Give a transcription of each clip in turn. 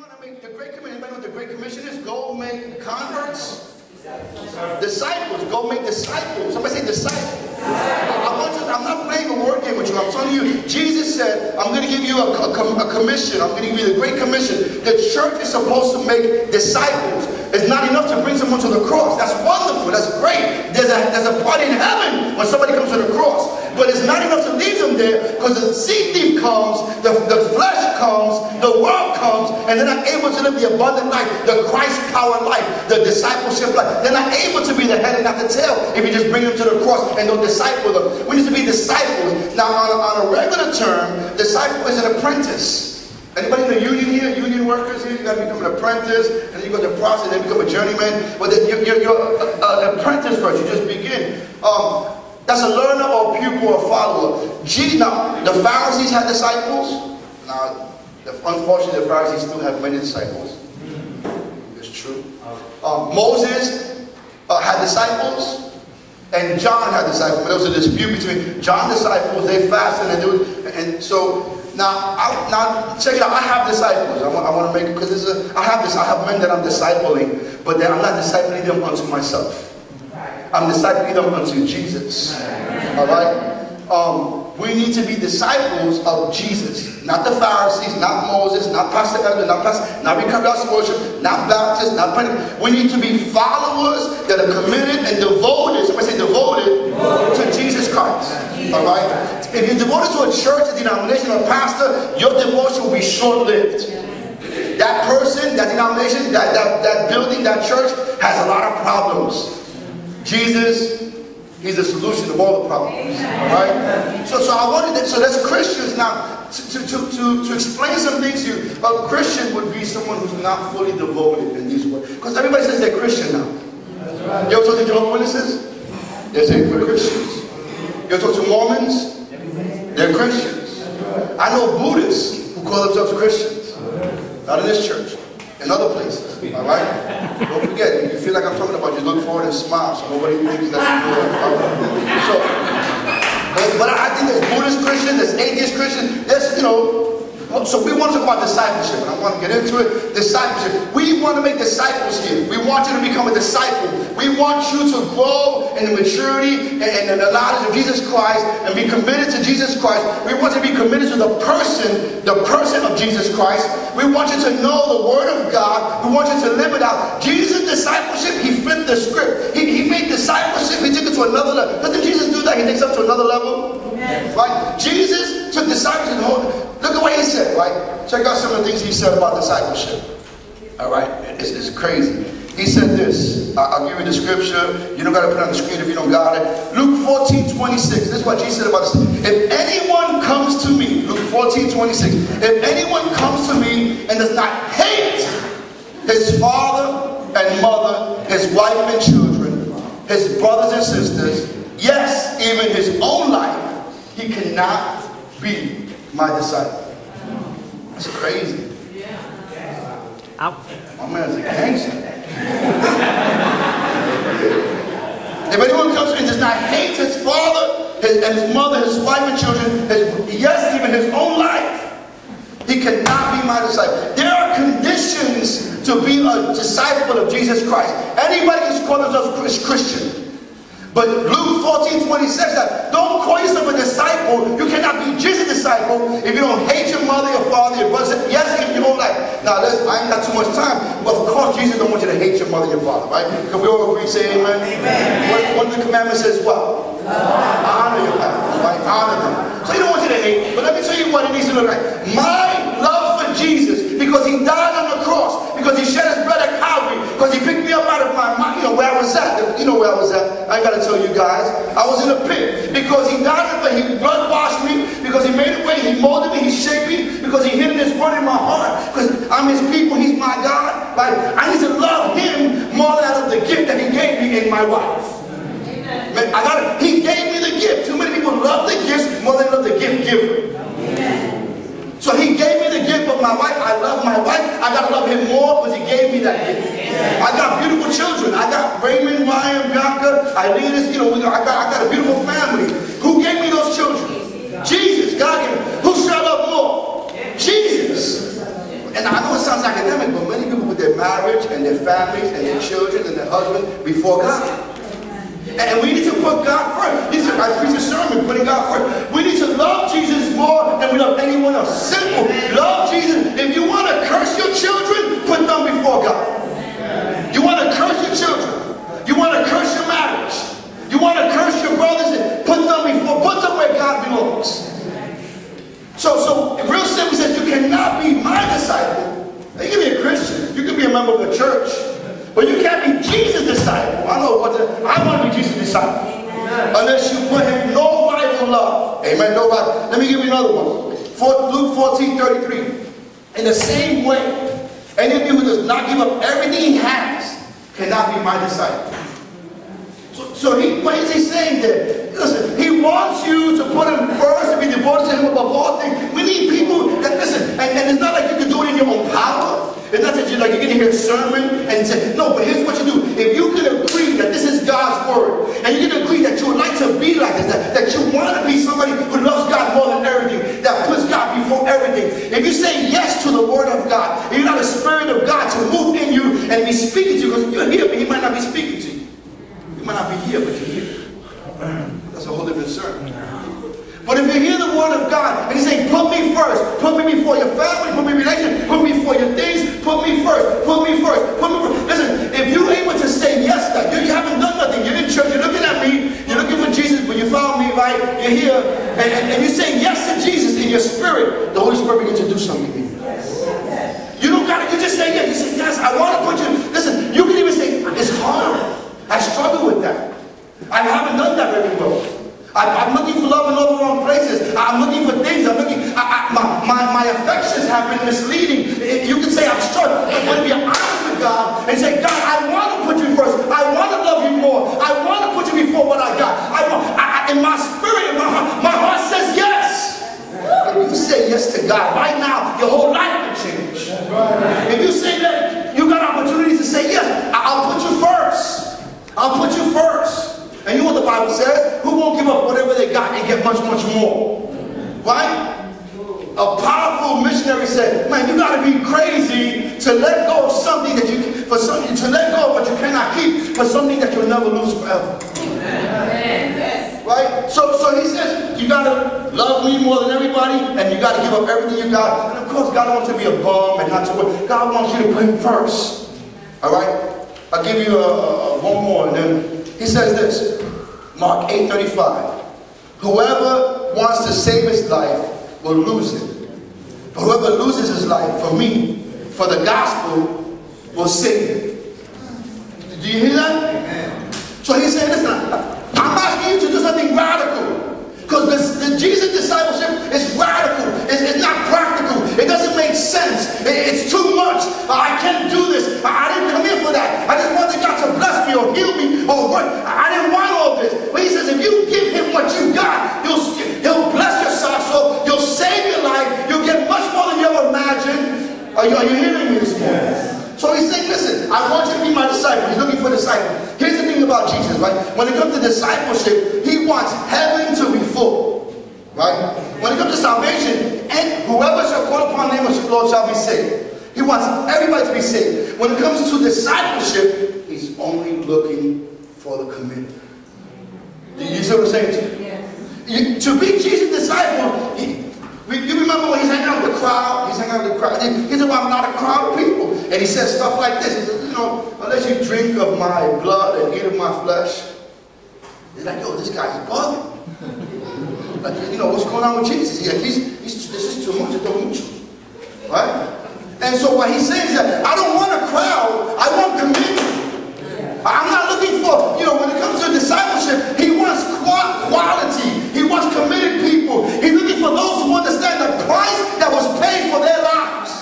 the Great Commission, what the Great Commission is? Go make converts. Disciples, go make disciples. Somebody say disciples. Want I'm not playing a word game with you. I'm telling you, Jesus said, I'm going to give you a, a, a commission. I'm going to give you the Great Commission. The church is supposed to make disciples. It's not enough to bring someone to the cross. That's wonderful. That's great. There's a, there's a party in heaven when somebody comes to the cross. But it's not enough to leave there because the seed thief comes, the, the flesh comes, the world comes, and they're not able to live the abundant life, the Christ power life, the discipleship life. They're not able to be the head and not the tail if you just bring them to the cross and don't disciple them. We need to be disciples. Now, on a, on a regular term, disciple is an apprentice. Anybody in the union here? Union workers here? You got to become an apprentice, and you go to the process, and then become a journeyman. But you're, you're, you're an apprentice first. You just begin. Um, that's a learner or pupil or follower. G, now, the Pharisees had disciples. Now, unfortunately, the Pharisees still have many disciples. It's true. Um, Moses uh, had disciples, and John had disciples. There was a dispute between John's disciples. They fasted, and, they do. and so now, I, now check it out. I have disciples. I want, I want to make because I have this. I have men that I'm discipling, but then I'm not discipling them unto myself. I'm discipling them unto Jesus. All right. Um, we need to be disciples of Jesus, not the Pharisees, not Moses, not Pastor Edwin, not Pastor, not recovered worship, not Baptist, not Pentecost. We need to be followers that are committed and devoted. Somebody say devoted, devoted. to Jesus Christ. All right. If you're devoted to a church, a denomination, a pastor, your devotion will be short-lived. That person, that denomination, that, that, that building, that church has a lot of problems. Jesus He's the solution to all the problems. All right? So, so I wanted that. So that's Christians now. To, to, to, to explain some things to you, a Christian would be someone who's not fully devoted in these ways. Because everybody says they're Christian now. You ever talk to Jehovah's Witnesses? They say we're Christians. You ever talk to Mormons? They're Christians. I know Buddhists who call themselves Christians. Not in this church in other places. All right? Don't forget, if you feel like I'm talking about you, look forward and smile so nobody thinks that you're So, but, but I think there's Buddhist Christians, there's atheist Christians, there's, you know, so we want to talk about discipleship, and I want to get into it. Discipleship. We want to make disciples here. We want you to become a disciple. We want you to grow in the maturity and, and the knowledge of Jesus Christ and be committed to Jesus Christ. We want to be committed to the person, the person of Jesus Christ. We want you to know the Word of God. We want you to live it out. Jesus' discipleship, he flipped the script. He, he made discipleship, he took it to another level. Doesn't Jesus do that? He takes it up to another level. Amen. Right? Jesus took discipleship and Look at what he said, right? Check out some of the things he said about discipleship. All right? It's, it's crazy. He said this. I'll give you the scripture. You don't got to put it on the screen if you don't got it. Luke 14, 26. This is what Jesus said about this. If anyone comes to me, Luke 14, 26. If anyone comes to me and does not hate his father and mother, his wife and children, his brothers and sisters, yes, even his own life, he cannot be my disciple. That's crazy. Yeah. My man's a gangster. If anyone comes to me and does not hate his father his, and his mother, his wife and children, his, yes, even his own life, he cannot be my disciple. There are conditions to be a disciple of Jesus Christ. Anybody who's called themselves a Christian but Luke 14, 26 says, don't call yourself a disciple. You cannot be Jesus' disciple if you don't hate your mother, your father, your brother. Yes, if you don't like. Now, listen, I ain't got too much time. But of course, Jesus don't want you to hate your mother, your father, right? Can we all agree, say amen? Amen. One, one of the commandments says what? Honor your parents, right? Honor them. So he don't want you to hate. But let me tell you what it needs to look like. My love for Jesus, because he died on the cross, because he shed his blood at Calvary, because he picked me up out of my, you know, where I was at. You know where I was at. I ain't got to tell you guys. I was in a pit because he died, but he blood washed me, because he made a way, he molded me, he shaped me, because he hid this word in my heart, because I'm his people, he's my God. Like, I need to love him more than I love the gift that he gave me in my wife. Man, I got He gave me the gift. Too many people love the gifts more than love the gift giver. So he gave me my wife. I love my wife. I gotta love him more because he gave me that gift. I got beautiful children. I got Raymond, Ryan, Bianca, Eileen. You know, I got, I got a beautiful family. Who gave me those children? Jesus. God gave me. Who shall love more? Jesus. And I know it sounds academic, but many people put their marriage and their families and their children and their husband before God. And we need to put God first. Listen, I preach a sermon, putting God first. We need to love Jesus more than we love anyone else. Simple. Love Jesus. If you want to curse your children, put them before God. You want to curse your children. You want to curse your marriage. You want to curse your brothers, put them before, put them where God belongs. So, so real simple says you cannot be my disciple. You can be a Christian. You can be a member of a church. Disciple. Amen. Unless you put him no rival love. Amen. Nobody. Let me give you another one. For, Luke 14, 33. In the same way, any of you who does not give up everything he has cannot be my disciple. So, so he, what is he saying there? Listen, he wants you to put him first, and be devoted to him above all things. We need people that listen, and, and it's not like you can do it in your own power. It's not that you're like you're gonna hear a sermon and say, no, but here's what you do. If you can agree God's word, and you can agree that you would like to be like this, that, that you want to be somebody who loves God more than everything, that puts God before everything. If you say yes to the word of God, you allow the Spirit of God to move in you and be speaking to you, because you're here, but He might not be speaking to you. You might not be here, but you're here. That's a whole different sermon. But if you hear the word of God and you say, put me first, put me before your family, put me relationship, put me before your things, put me first, put me first, put me first. Listen, if you're able to say yes to that, you, you haven't done nothing. You're in church, you're looking at me, you're looking for Jesus, but you found me, right? You're here, and, and, and you say yes to Jesus in your spirit, the Holy Spirit begins to do something in you. You don't gotta, you just say yes. You say, yes, I want to put you. Listen, you can even say, it's hard. I struggle with that. I haven't done that very well. I, am looking for love in all the wrong places. I'm looking for things. I'm looking. I, I, my, my, my affections have been misleading. Eh, you can say I'm struck, but when you're honest with God and say, God, I want to put you first. I want to love you more. I want to put you before what I got. I want. I, in my spirit, in my heart, my heart says yes. If you say yes to God right now, your whole life will change. If you say that, you got opportunities to say yes. I'll put you first. I'll put you first. And you know what the Bible says? Who won't give up whatever they got and get much, much more? Right? A powerful missionary said, man, you gotta be crazy to let go of something that you for something to let go of what you cannot keep for something that you'll never lose forever. Amen. Right? So so he says, you gotta love me more than everybody, and you gotta give up everything you got. And of course, God wants to be a bum and not to work. God wants you to put him first. Alright? I'll give you a, a, one more and then he says this, Mark 8:35. Whoever wants to save his life will lose it. But whoever loses his life for me, for the gospel, will save it. Do you hear that? Amen. So he said, listen, I'm asking you to do something radical. Because the, the, Jesus discipleship is radical. It's, it's, not practical. It doesn't make sense. It, it's too much. I can't do this. I, I didn't come here for that. I just wanted God to bless me or heal me or what. Are you, are you hearing me this morning? So he's saying, listen, I want you to be my disciple. He's looking for disciples. Here's the thing about Jesus, right? When it comes to discipleship, he wants heaven to be full. Right? When it comes to salvation, and whoever shall call upon the name of the Lord shall be saved. He wants everybody to be saved. When it comes to discipleship, he's only looking for the commitment. Do you see what I'm saying to you? Yes. to be Jesus' disciple, he, you remember when he's hanging out with the crowd? He's hanging out with the crowd. He's around a lot of crowd people. And he says stuff like this. He says, you know, unless you drink of my blood and eat of my flesh. He's like, yo, this guy's bugging. like, you know, what's going on with Jesus? He's, like, he's, he's this is too much, don't mucho. Right? And so what he's saying is that I don't want a crowd, I want community. I'm not looking for, you know, when it comes to discipleship, he wants quality. He wants committed people. He's looking for those who understand the price that was paid for their lives.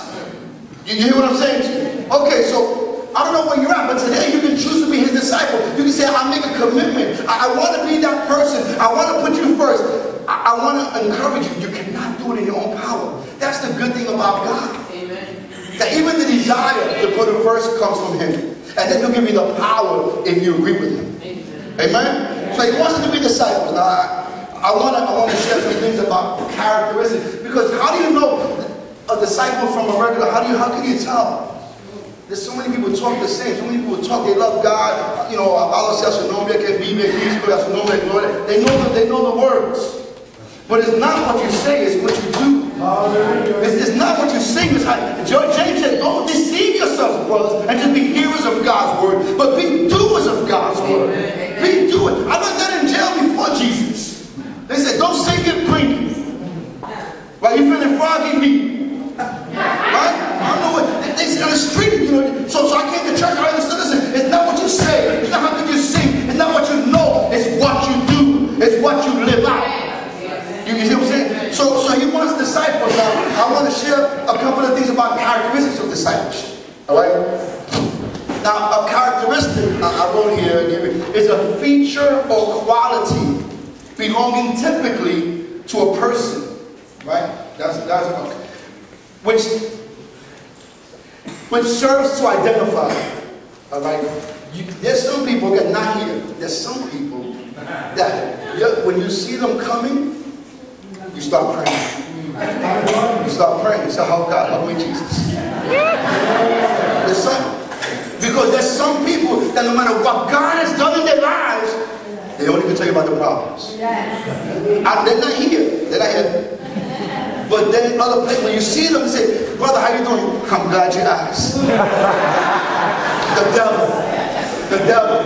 You, hear what I'm saying to you? Okay, so I don't know where you're at, but today you can choose to be his disciple. You can say, I make a commitment. I, I want to be that person. I want to put you first. I, I want to encourage you. You cannot do it in your own power. That's the good thing about God. Amen. That even the desire to put him first comes from him. And then he'll give you the power if you agree with him. Amen? Amen? So he wants to be disciples. Now, I, I want to I wanna share some things about characteristics. Because how do you know disciple from a regular? How, do you, how can you tell? There's so many people talk the same. So many people talk, they love God. You know, habla hacia su nombre, que vive Cristo, a su nombre, gloria. They know the, they know the words. But it's not what you say, it's what you do. It's, it's not what you sing. It's how, James said, don't deceive yourselves, brothers, and just be hearers of God's word, but be doers of God's word. Be doers. I was done in jail before Jesus. They said, don't sing it, preach. Right? You feeling froggy deep. I don't know what they, they on the street, you know. So, so I came to church. I understood. Listen, it's not what you say. It's not how good you sing. It's not what you know. It's what you do. It's what you live out. You, you see what I'm saying? So, so he wants disciples. Now, I want to share a couple of things about characteristics of discipleship. All right. Now, a characteristic I, wrote here is a feature or quality belonging typically to a person. Right? That's that's a, which which serves to identify. All right. You, there's some people that not here. There's some people that you, when you see them coming, you start praying. You start praying. You say, "Oh God, help me, Jesus." There's some because there's some people that no matter what God has done in their lives, they only can tell you about the problems. I, they're not here. They're not here. But then other when you see them, say, brother, how you doing? I'm glad you asked. the devil, the devil,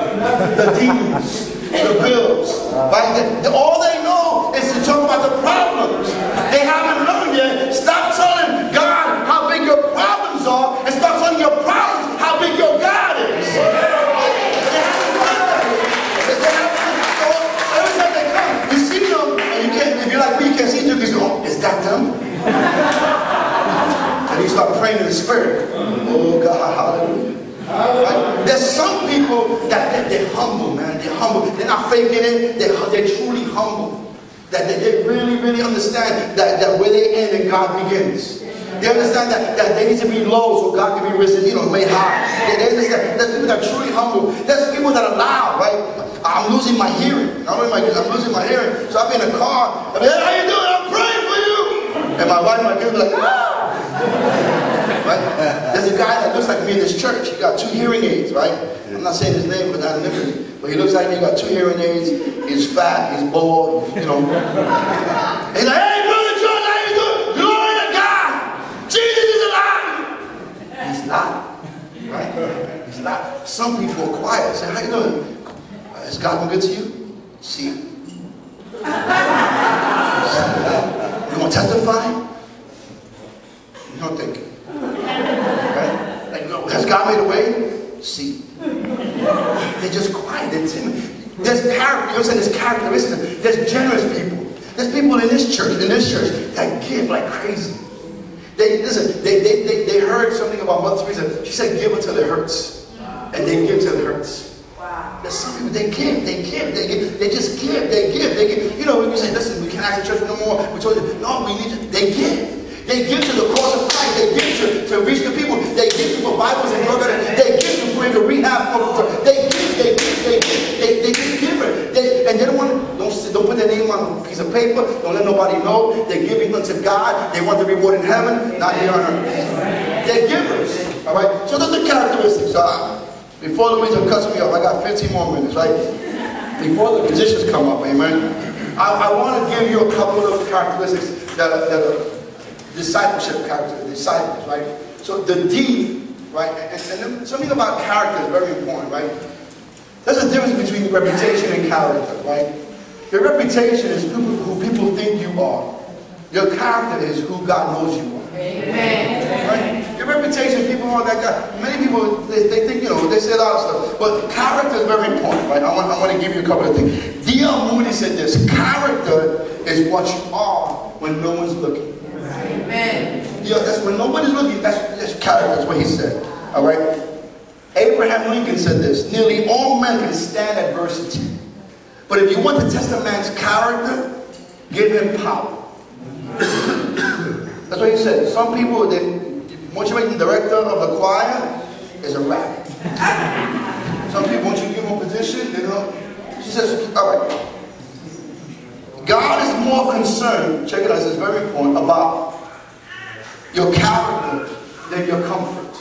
the demons, the bills. Right? All they know is to talk about the problems. They haven't learned yet. Stop telling spirit. Oh God, hallelujah. There's some people that that they're humble, man. They're humble. They're not faking it. They're, they're truly humble. That they, they really, really understand that, that where they end and God begins. They understand that, that they need to be low so God can be risen, you know, made high. They, they understand. There's people that are truly humble. There's people that are loud, right? I'm losing my hearing. I'm, my, I'm losing my hearing. So be in a car. Be, hey, how you doing? I'm praying for you. And my wife my kids like, ah! Right? There's a guy that looks like me in this church. He got two hearing aids, right? I'm not saying his name but not liberty. But he looks like me, he got two hearing aids. He's fat, he's bald, you know. He's like, hey, brother John, how you doing? Glory to God! Jesus is alive! He's not. Right? He's not. Some people are quiet. Say, how you doing? "Uh, Has God been good to you? See. You want to testify? You don't think. Right? Like, no, has God made a way? See. They're just quiet. They're. There's character. You know saying? There's characteristics. There's generous people. There's people in this church, in this church, that give like crazy. They listen. They they, they, they heard something about Mother Teresa. She said, "Give until it hurts," and they give till it hurts. There's some people they give, they give, they give, they just give, they give, they give. You know, when you say, "Listen, we can't ask the church no more," we told you, "No, we need to." They give. They give to the cause of. They give to, to reach the people. They give to put Bibles and yoga. They give to bring a rehab for. They give. They give. They give. They, they give it. They, and they don't want to, don't, don't put their name on a piece of paper. Don't let nobody know. They're giving unto God. They want the reward in heaven, not here on earth. They're givers. All right. So those are characteristics. Uh, before Louisa cuts me off, I got 15 more minutes, right? Before the positions come up, amen. I, I want to give you a couple of characteristics that are, that are discipleship character, disciples, right? So the D, right? And, and something about character is very important, right? There's a difference between reputation and character, right? Your reputation is who, people think you are. Your character is who God knows you are. Amen. Right? Your reputation, people are that uh, guy. Many people, they, they think, you know, they say a lot of stuff. But character is very important, right? I want, I want to give you a couple of things. D.L. Moody said this character is what you are when no one's looking. Amen. Yeah, that's when nobody's looking, that's, that's character, that's what he said. All right? Abraham Lincoln said this nearly all men can stand adversity. But if you want to test a man's character, give him power. That's what he said. Some people, they, once you make them director of the choir, is a wrap. Some people, once you give them a position, they know. She says, all right. God is more concerned, check it out, this is very important, about your character than your comfort.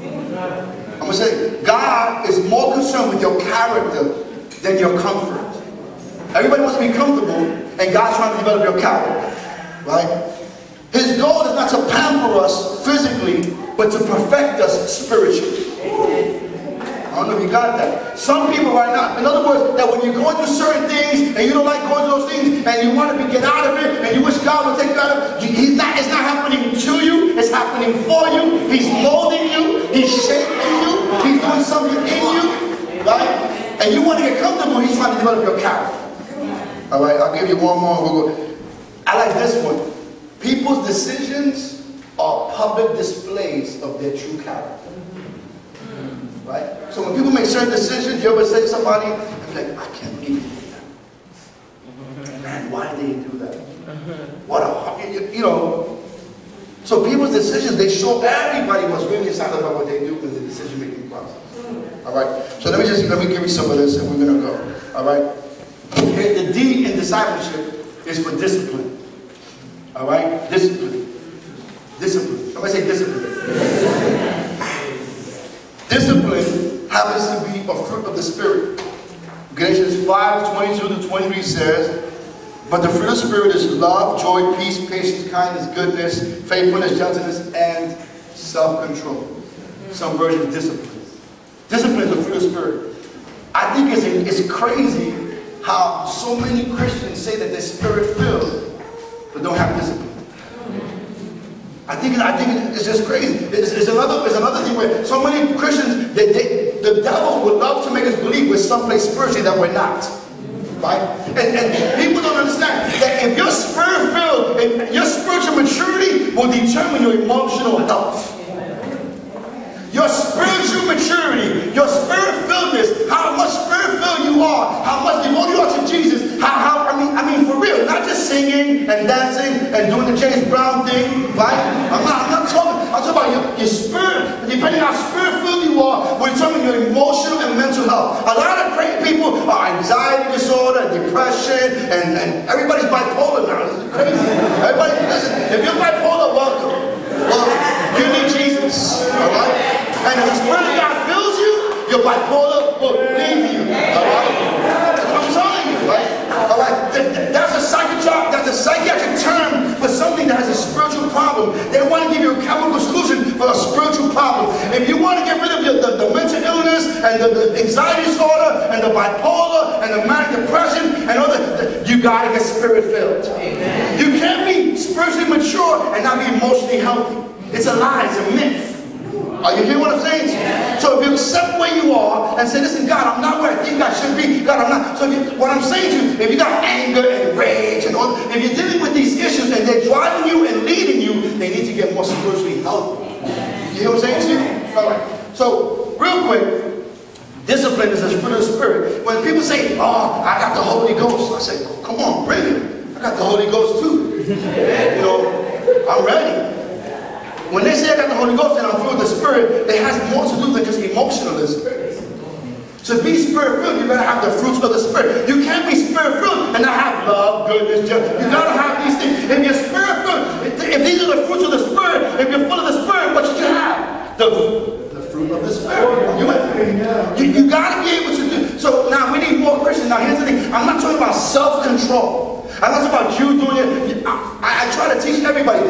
I'm going to say, God is more concerned with your character than your comfort. Everybody wants to be comfortable, and God's trying to develop your character. Right? His goal is not to pamper us physically, but to perfect us spiritually. I don't know if you got that. Some people right now, in other words, that when you're going through certain things and you don't like going through those things and you want to get out of it and you wish God would take you out of it, he's not, it's not happening to you, happening for you. He's molding you, he's shaping you, he's doing something in you, right? And you want to get comfortable, he's trying to develop your character. All right, I'll give you one more. We'll. I like this one. People's decisions are public displays of their true character. Right? So when people make certain decisions, you ever say to somebody, like, I can't believe you did that. Man, why did they do that? What a, you, you know. So people's decisions, they show everybody what's really inside about what they do in the decision-making process. All right? So let me just, let me give you some of this and we're to go. All right? The D in discipleship is for discipline. All right? Discipline. Discipline. Somebody say discipline. Discipline happens to be a fruit of the Spirit. Galatians 5 22 to 23 says, But the fruit of the Spirit is love, joy, peace, patience, kindness, goodness, faithfulness, gentleness, and self control. Some versions, discipline. Discipline is the fruit of the Spirit. I think it's, it's crazy how so many Christians say that they're spirit filled, but don't have discipline. I think, I think it's just crazy. It's, it's, another, it's another thing where so many Christians, they, they, the devil would love to make us believe we're someplace spiritually that we're not. Right? And, and people don't understand that if you're spirit filled, your spiritual maturity will determine your emotional health. Your spiritual maturity, your spirit filledness, how much spirit filled you are, how much devoted you are to Jesus, how, how I mean, I mean for real, not just singing and dancing and doing the James Brown thing, right? I'm not, I'm not talking, I'm talking about your, your spirit, depending on how spirit filled you are, will determine your emotional and mental health. A lot of great people are anxiety disorder, depression, and, and everybody's bipolar now. This is crazy. Everybody, listen, if you're bipolar, welcome. Well, you need Jesus, all right? And if the Spirit of God fills you, your bipolar will leave you. All right? That's what I'm telling you, right? All right? That's a psychiatric, that's a psychiatric term something that has a spiritual problem. They want to give you a chemical solution for a spiritual problem. If you want to get rid of your, the, the mental illness and the, the anxiety disorder and the bipolar and the manic depression and all that, you got to get spirit filled. You can't be spiritually mature and not be emotionally healthy. It's a lie, it's a myth. Are you hearing what I'm saying? So if you accept where you are and say, listen, God, I'm not where I think I should be. God, I'm not. So you, what I'm saying to you, if you got anger and rage and all, if you're dealing with these issues and they're driving you and leading you, they need to get more spiritually healthy. You hear what I'm saying to you? All right. So real quick, discipline is a fruit of the spirit. When people say, oh, I got the Holy Ghost, I say, come on, bring it. I got the Holy Ghost too. you know, I'm ready. When they say I got the Holy Ghost and I'm filled with the Spirit, it has more to do than just emotionalism. To be spirit filled, you gotta have the fruits of the Spirit. You can't be spirit filled and not have love, goodness, joy. You gotta have these things. If you're spirit filled, if these are the fruits of the Spirit, if you're full of the Spirit, what should you have? The, the fruit of the Spirit. You, you, you gotta be able to do. So now we need more Christians. Now here's the thing. I'm not talking about self-control. I'm not talking about you doing it. I, I, try to teach everybody.